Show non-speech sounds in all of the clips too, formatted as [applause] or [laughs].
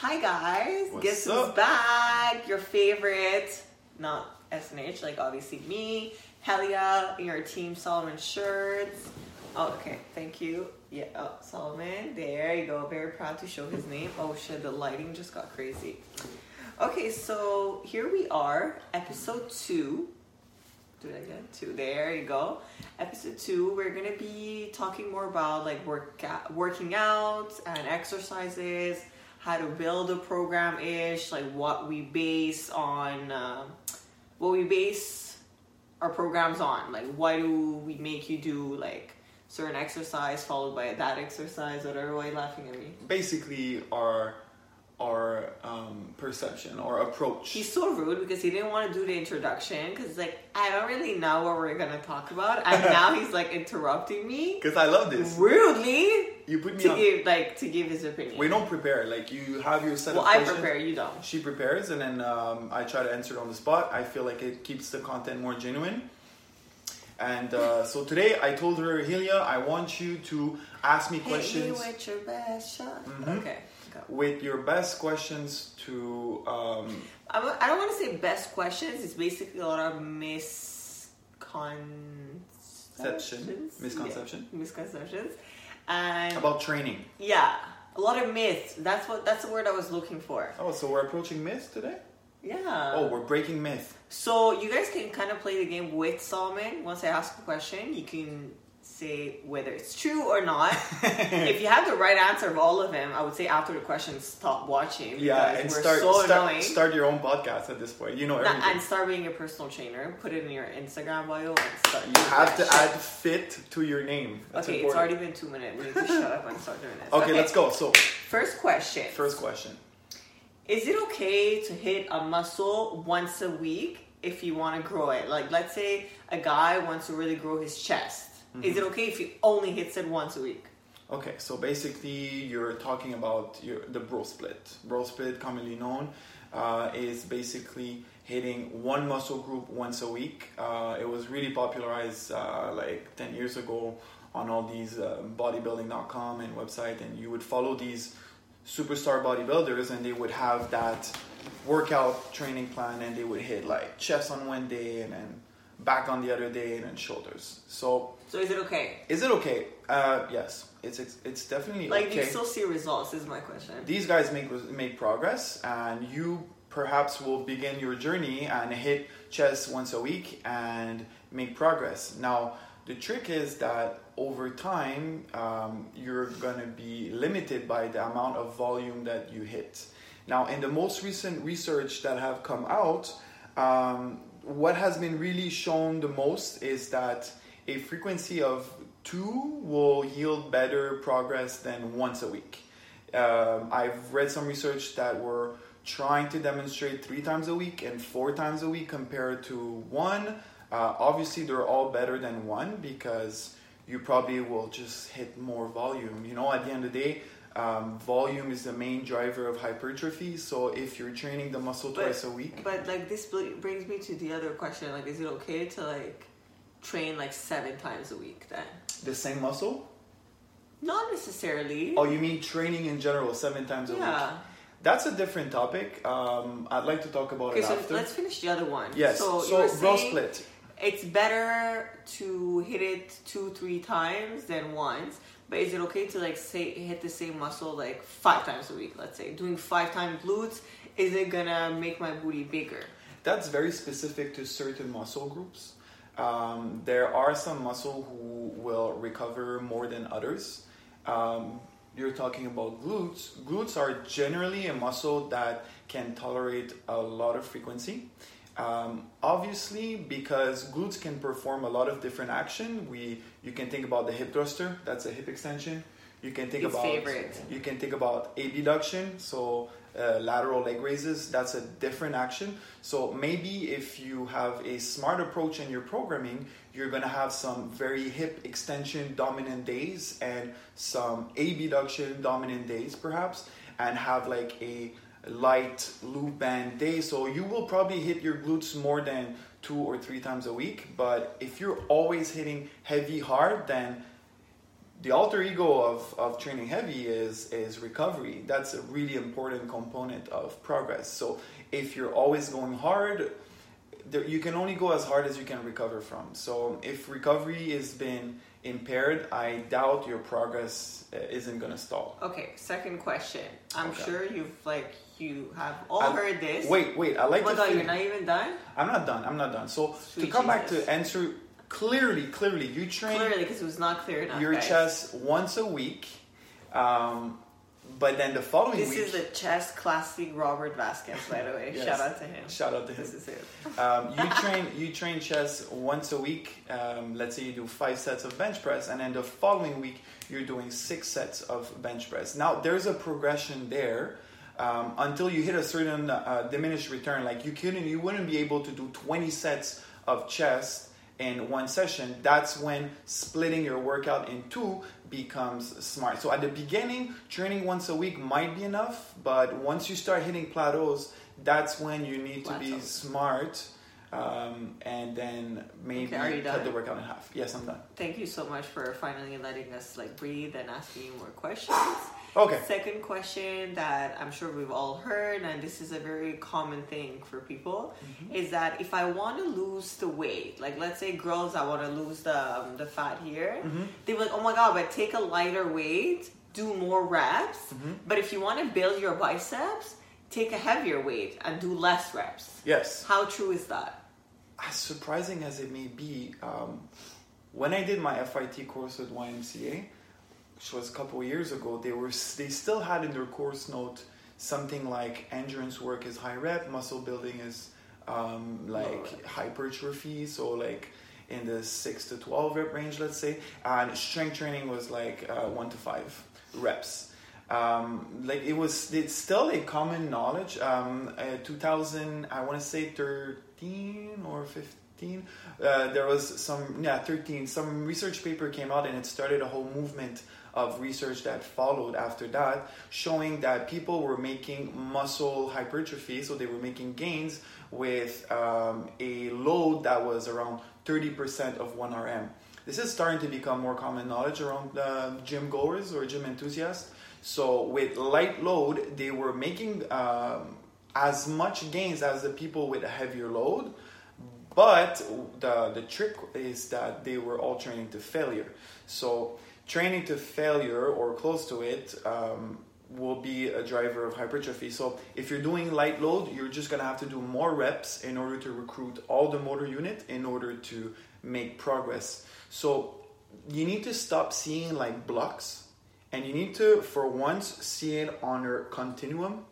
Hi guys, What's guess who's back? Your favorite, not SNH, like obviously me, Helia, your team Solomon shirts. Oh, okay, thank you. Yeah, oh, Solomon, there you go. Very proud to show his name. Oh shit, the lighting just got crazy. Okay, so here we are, episode two. Do it again. Two. There you go. Episode two. We're gonna be talking more about like work working out and exercises, how to build a program ish, like what we base on, uh, what we base our programs on. Like why do we make you do like certain exercise followed by that exercise? Whatever. Why are you laughing at me? Basically, our our um, perception or approach. He's so rude because he didn't want to do the introduction because like I don't really know what we're gonna talk about, and [laughs] now he's like interrupting me Because I love this. rudely You put me to on. give like to give his opinion. We don't prepare. Like you have your set well, I questions. prepare, you don't. She prepares, and then um, I try to answer it on the spot. I feel like it keeps the content more genuine. And uh, [laughs] so today I told her, Helia, I want you to ask me Hit questions with your best shot. Mhm. Okay, go. with your best questions to. Um, I'm, don't want to say best questions. It's basically a lot of misconceptions. Misconception? Yeah, misconceptions, and about training. yeah, a lot of myths. That's what. That's the word I was looking for. Oh, so we're approaching myths today? Yeah. Oh, we're breaking myth. So you guys can kind of play the game with Solomon. Once I ask a question, you can say whether it's true or not. [laughs] if you have the right answer of all of them, I would say after the question, stop watching. Yeah, and we're start so start, annoying. start your own podcast at this point. You know everything. and start being a personal trainer. Put it in your Instagram bio and start. You have to shit. add fit to your name. That's Okay, it's already been two minutes. We need to shut up and start doing this. Okay, let's go. So, First question. first question. Is it okay to hit a muscle once a week if you want to grow it? Like, let's say a guy wants to really grow his chest. Is Mm-hmm. it okay if he only hits it once a week? Okay, so basically, you're talking about your, the bro split. Bro split, commonly known, uh, is basically hitting one muscle group once a week. Uh, it was really popularized uh, like 10 years ago on all these uh, bodybuilding.com and website, and you would follow these superstar bodybuilders, and they would have that workout training plan, and they would hit like chest on one day, and then back on the other day, and then shoulders. So So is it okay? is it okay? Uh, yes, it's it's, it's definitely okay. Like, okay. you still see results? Is my question. These guys make make progress, and you perhaps will begin your journey and hit chest once a week and make progress. Now, the trick is that over time, um, you're gonna be limited by the amount of volume that you hit. Now, in the most recent research that have come out, um, what has been really shown the most is that a frequency of two will yield better progress than once a week. Um, I've read some research that were trying to demonstrate three times a week and four times a week compared to one. Uh, obviously, they're all better than one because you probably will just hit more volume. You know, at the end of the day, um, volume is the main driver of hypertrophy. So if you're training the muscle But- twice a week, But like this brings me to the other question. Like, is it okay to like train like seven times a week then? the same muscle. Not necessarily. Oh, you mean training in general, seven times a week? yeah. That's a different topic. Um, I'd like to talk about Okay, it so after. let's finish the other one. yes. So, So, you were bro saying split. It's better to hit it two, three times than once. But is it okay to like say hit the same muscle like five times a week? Let's say doing five times glutes. Is it gonna make my booty bigger? That's very specific to certain muscle groups. Um, there are some muscle who will recover more than others. Um, you're talking about glutes. Glutes are generally a muscle that can tolerate a lot of frequency. Um, obviously, because glutes can perform a lot of different action, we you can think about the hip thruster. That's a hip extension. You can think His about favorite. you can think about abduction, so uh, lateral leg raises. That's a different action. So maybe if you have a smart approach in your programming, you're gonna have some very hip extension dominant days and some abduction dominant days, perhaps, and have like a light loop band day. So you will probably hit your glutes more than two or three times a week. But if you're always hitting heavy hard, then the alter ego of, of training heavy is is recovery. That's a really important component of progress. So if you're always going hard, there, you can only go as hard as you can recover from. So if recovery has been impaired, I doubt your progress uh, isn't going to stall. Okay, second question. I'm Okay. sure you've like you have all I- heard this. Wait, wait. I like Oh my god, you're not even done? I'm not done. I'm not done. So to Sweet come back to answer clearly, clearly, you train Clearly, because it was not clear enough. your guys. chest once a week, um, but then the following This week. is the chess classic Robert Vasquez, by the way. [laughs] Yes. Shout out to him. Shout out to him. This is it. [laughs] Um, you [laughs] train you train chest once a week. Um, let's say you do five sets of bench press, and then the following week you're doing six sets of bench press. Now there's a progression there um, until you hit a certain uh, diminished return. Like you couldn't, you wouldn't be able to do 20 sets of chest in one session. That's when splitting your workout in two becomes smart. So at the beginning, training once a week might be enough, but once you start hitting plateaus, that's when you need to be smart um, and then maybe Okay, cut the workout in half. Yes, I'm done. Thank you so much for finally letting us like breathe and asking more questions. Okay. Second question that I'm sure we've all heard, and this is a very common thing for people, Mm-hmm. is that if I want to lose the weight, like let's say girls, I want to lose the um, the fat here, Mm-hmm. they're like, oh my god, but take a lighter weight, do more reps. Mm-hmm. But if you want to build your biceps, take a heavier weight and do less reps. Yes. How true is that? as surprising as it may be, um, when I did my FIT course at YMCA, which was a couple of years ago, they were they still had in their course note something like endurance work is high rep, muscle building is um, like rep. hypertrophy, so like in the six to twelve rep range, let's say, and strength training was like uh, one to five reps. Um, like it was, it's still a common knowledge. Um, uh, 2000, I want to say 13 or 15. Uh, there was some, yeah, 13. Some research paper came out and it started a whole movement of research that followed after that, showing that people were making muscle hypertrophy, so they were making gains with um, a load that was around 30% of 1RM. This is starting to become more common knowledge around uh, gym goers or gym enthusiasts. So with light load, they were making um, as much gains as the people with a heavier load, but the the trick is that they were all training to failure. So training to failure or close to it um, will be a driver of hypertrophy. So if you're doing light load, you're just gonna have to do more reps in order to recruit all the motor unit in order to make progress. So you need to stop seeing like blocks and you need to for once see it on your continuum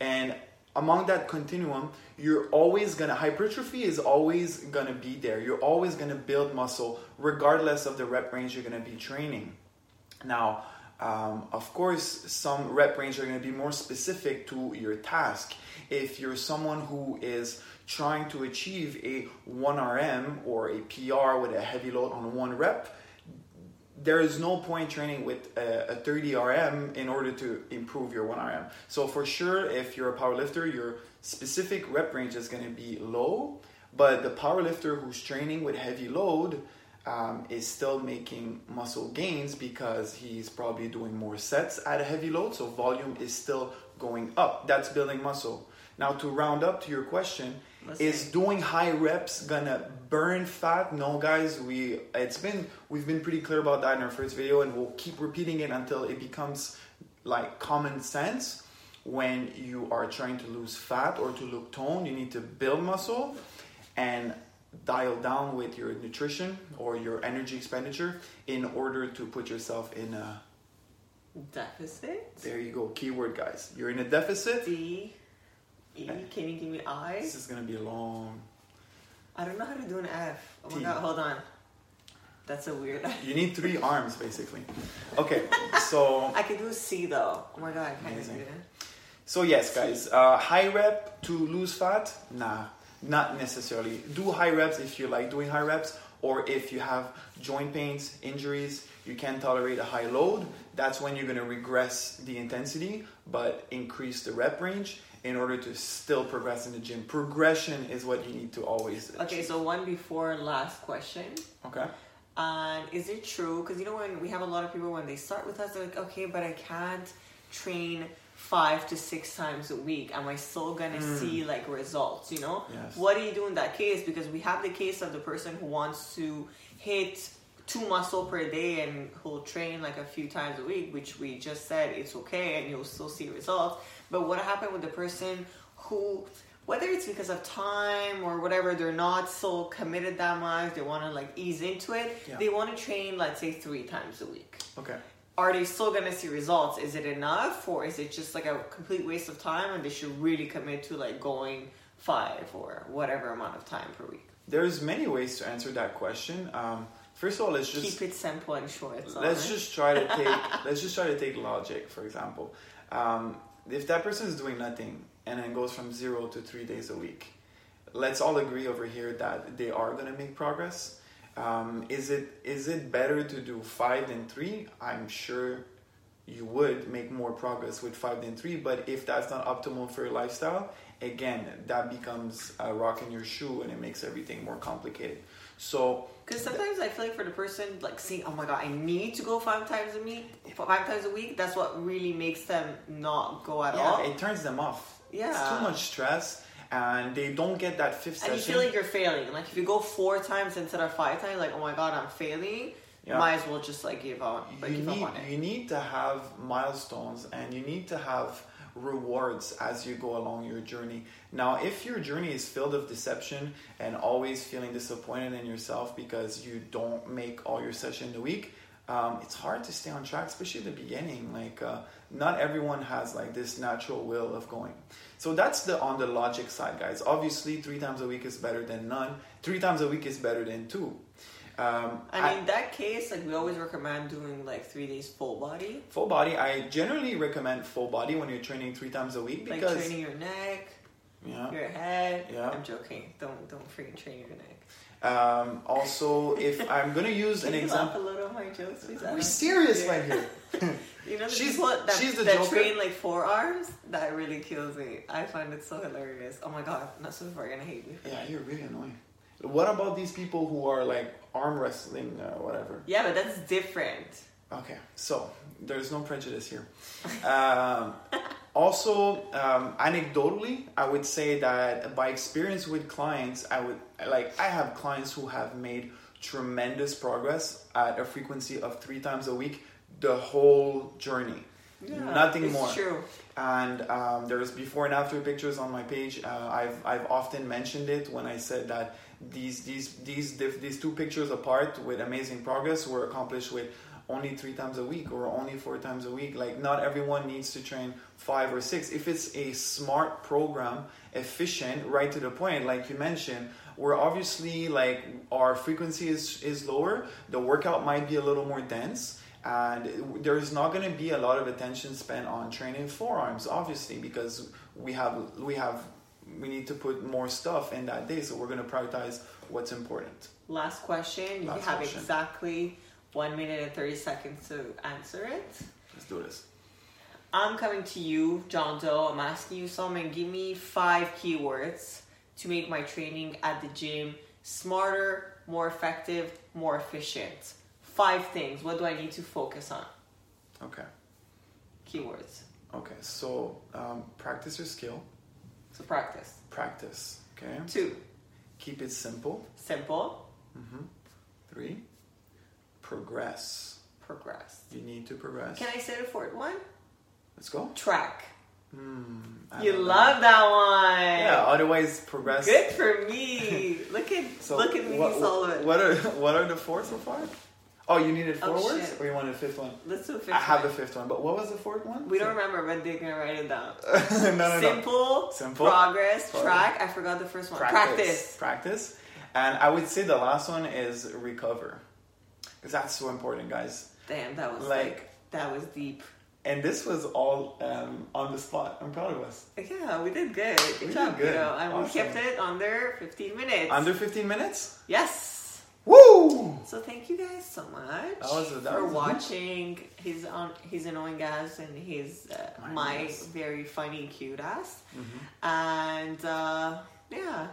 and among that continuum you're always gonna hypertrophy is always gonna be there. You're always gonna build muscle regardless of the rep range you're gonna be training. Now um, of course some rep range are to be more specific to your task. If you're someone who is trying to achieve a 1rm or a pr with a heavy load on one rep there is no point training with a, a 30 RM in order to improve your 1 RM. So for sure, if you're a powerlifter, your specific rep range is going to be low, but the powerlifter who's training with heavy load um, is still making muscle gains because he's probably doing more sets at a heavy load, so volume is still going up. That's building muscle. Now to round up to your question, Is doing high reps gonna burn fat? No, guys. We it's been we've been pretty clear about that in our first video, and we'll keep repeating it until it becomes like common sense. When you are trying to lose fat or to look toned, you need to build muscle and dial down with your nutrition or your energy expenditure in order to put yourself in a. Deficit? There you go, keyword, guys. You're in a deficit. D. E. Can you give me I? This is gonna be long. I don't know how to do an F. Oh my T. god, hold on. That's a weird. [laughs] You need three arms, basically. Okay, [laughs] so I can do a C though. Oh my god, I can't Amazing. do that. So yes, guys, uh, high rep to lose fat? Nah, not necessarily. Do high reps if you like doing high reps, or if you have joint pains, injuries, you can't tolerate a high load. That's when you're gonna regress the intensity, but increase the rep range in order to still progress in the gym. Progression is what you need to always. Okay, achieve. so one before last question. okay. And is it true? Because you know when we have a lot of people when they start with us, they're like, okay, but I can't train five to six times a week. Am I still gonna mm. see like results? You know, Yes. what do you do in that case? Because we have the case of the person who wants to hit two muscle per day and who'll train like a few times a week, which we just said it's okay and you'll still see results. But what happened with the person who whether it's because of time or whatever, they're not so committed that much, they wanna like ease into it, Yeah. they wanna train let's say three times a week Okay. are they still going to see results? Is it enough, or is it just like a complete waste of time, and they should really commit to like going five or whatever amount of time per week? There's many ways to answer that question. Um, first of all, let's just Keep it simple and short. let's just try to [laughs] take let's just try to take logic for example. Um, if that person is doing nothing and then goes from zero to three days a week let's all agree over here that they are going to make progress. Um, is it is it better to do five than three? I'm sure you would make more progress with five than three but if that's not optimal for your lifestyle again that becomes a rock in your shoe and it makes everything more complicated so Because sometimes I feel like for the person, like saying, "Oh my god, I need to go five times a week, five times a week," that's what really makes them not go at yeah, all. it turns them off. Yeah. It's too much stress and they don't get that fifth and you feel like you're failing. Like if you go four times instead of five times, like, "Oh my god, I'm failing," Yeah. might as well just like give up, like, you give need up on it. you need to have milestones and you need to have rewards as you go along your journey. Now, if your journey is filled of deception and always feeling disappointed in yourself because you don't make all your session the week, um, it's hard to stay on track, especially at the beginning. Like, uh, not everyone has like this natural will of going. So that's the on the logic side, guys. Obviously, three times a week is better than none. Three times a week is better than two. Um, I mean, in that case, like we always recommend doing like three days full body, Full body, I generally recommend full body when you're training three times a week like training your neck, yeah. your head. Yeah. I'm joking. Don't don't freaking train your neck. Um, also, if [laughs] I'm gonna use Can an laugh example, a little at my jokes, please? We're serious right here. [laughs] You know, the She's- people that, she's the that joker. train like forearms, that really kills me. I find it so hilarious. Oh my god, not so far gonna hate me. Yeah, that. you're really annoying. What about these people who are like arm wrestling, uh, whatever? Yeah, but that's different. Okay, so there's no prejudice here. Um, [laughs] also, um, anecdotally, I would say that by experience with clients, I would like I have clients who have made tremendous progress at a frequency of three times a week the whole journey. Yeah, Nothing it's more. True. And um, there's before and after pictures on my page. Uh, I've I've often mentioned it when I said that these these these these two pictures apart with amazing progress were accomplished with only three times a week or only four times a week. Like not everyone needs to train five or six. If it's a smart program, efficient, right to the point, like you mentioned, where obviously like our frequency is is lower, the workout might be a little more dense and there's not going to be a lot of attention spent on training forearms obviously because we have we have we need to put more stuff in that day so we're going to prioritize what's important Last question. Last You have question. exactly one minute and thirty seconds to answer it. let's do this I'm coming to you, John Doe. I'm asking you, Solomon, give me five keywords to make my training at the gym smarter, more effective, more efficient. Five things. What do I need to focus on? okay Keywords. okay so um, practice your skill So practice. practice okay Two, keep it simple simple, hmm three progress progress. you need to progress Can I say the fourth one? let's go Track. I You love that one. yeah otherwise progress Good for me. look at [laughs] So look at me, what, Solomon. What are what are the four so far? Oh, you needed four Oh, words, shit. or you wanted a fifth one? Let's do a fifth I have one. the fifth one, but what was the fourth one? We don't remember, but they're gonna write it down. [laughs] no, no, no. Simple, Simple. progress, Progress. track. I forgot the first one. Practice. Practice. And I would say the last one is recover, because that's so important, guys. Damn, that was Like- like, that was deep. And this was all um, on the spot. I'm proud of us. Yeah, we did good. Good We job, did good. and we kept it under 15 minutes. Under 15 minutes. yes. Woo! So thank you guys so much was for watching his on his annoying ass and his uh, My very funny cute ass. Mhm. And uh, yeah,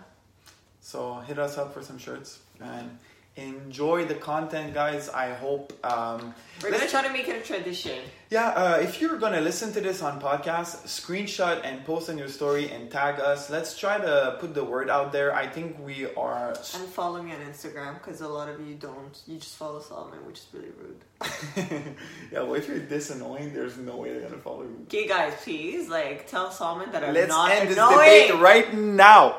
So hit us up for some shirts and enjoy the content, guys. I hope. Um, We're gonna try to make it a tradition. yeah, uh, if you're gonna listen to this on podcast, screenshot and post on your story and tag us. Let's try to put the word out there. I think we are. And follow me on Instagram because a lot of you don't. You just follow Solomon, which is really rude. [laughs] yeah, well, if you're this annoying, there's no way they're gonna follow you. Okay, guys, please like tell Solomon that I'm Let's not end this debate right now.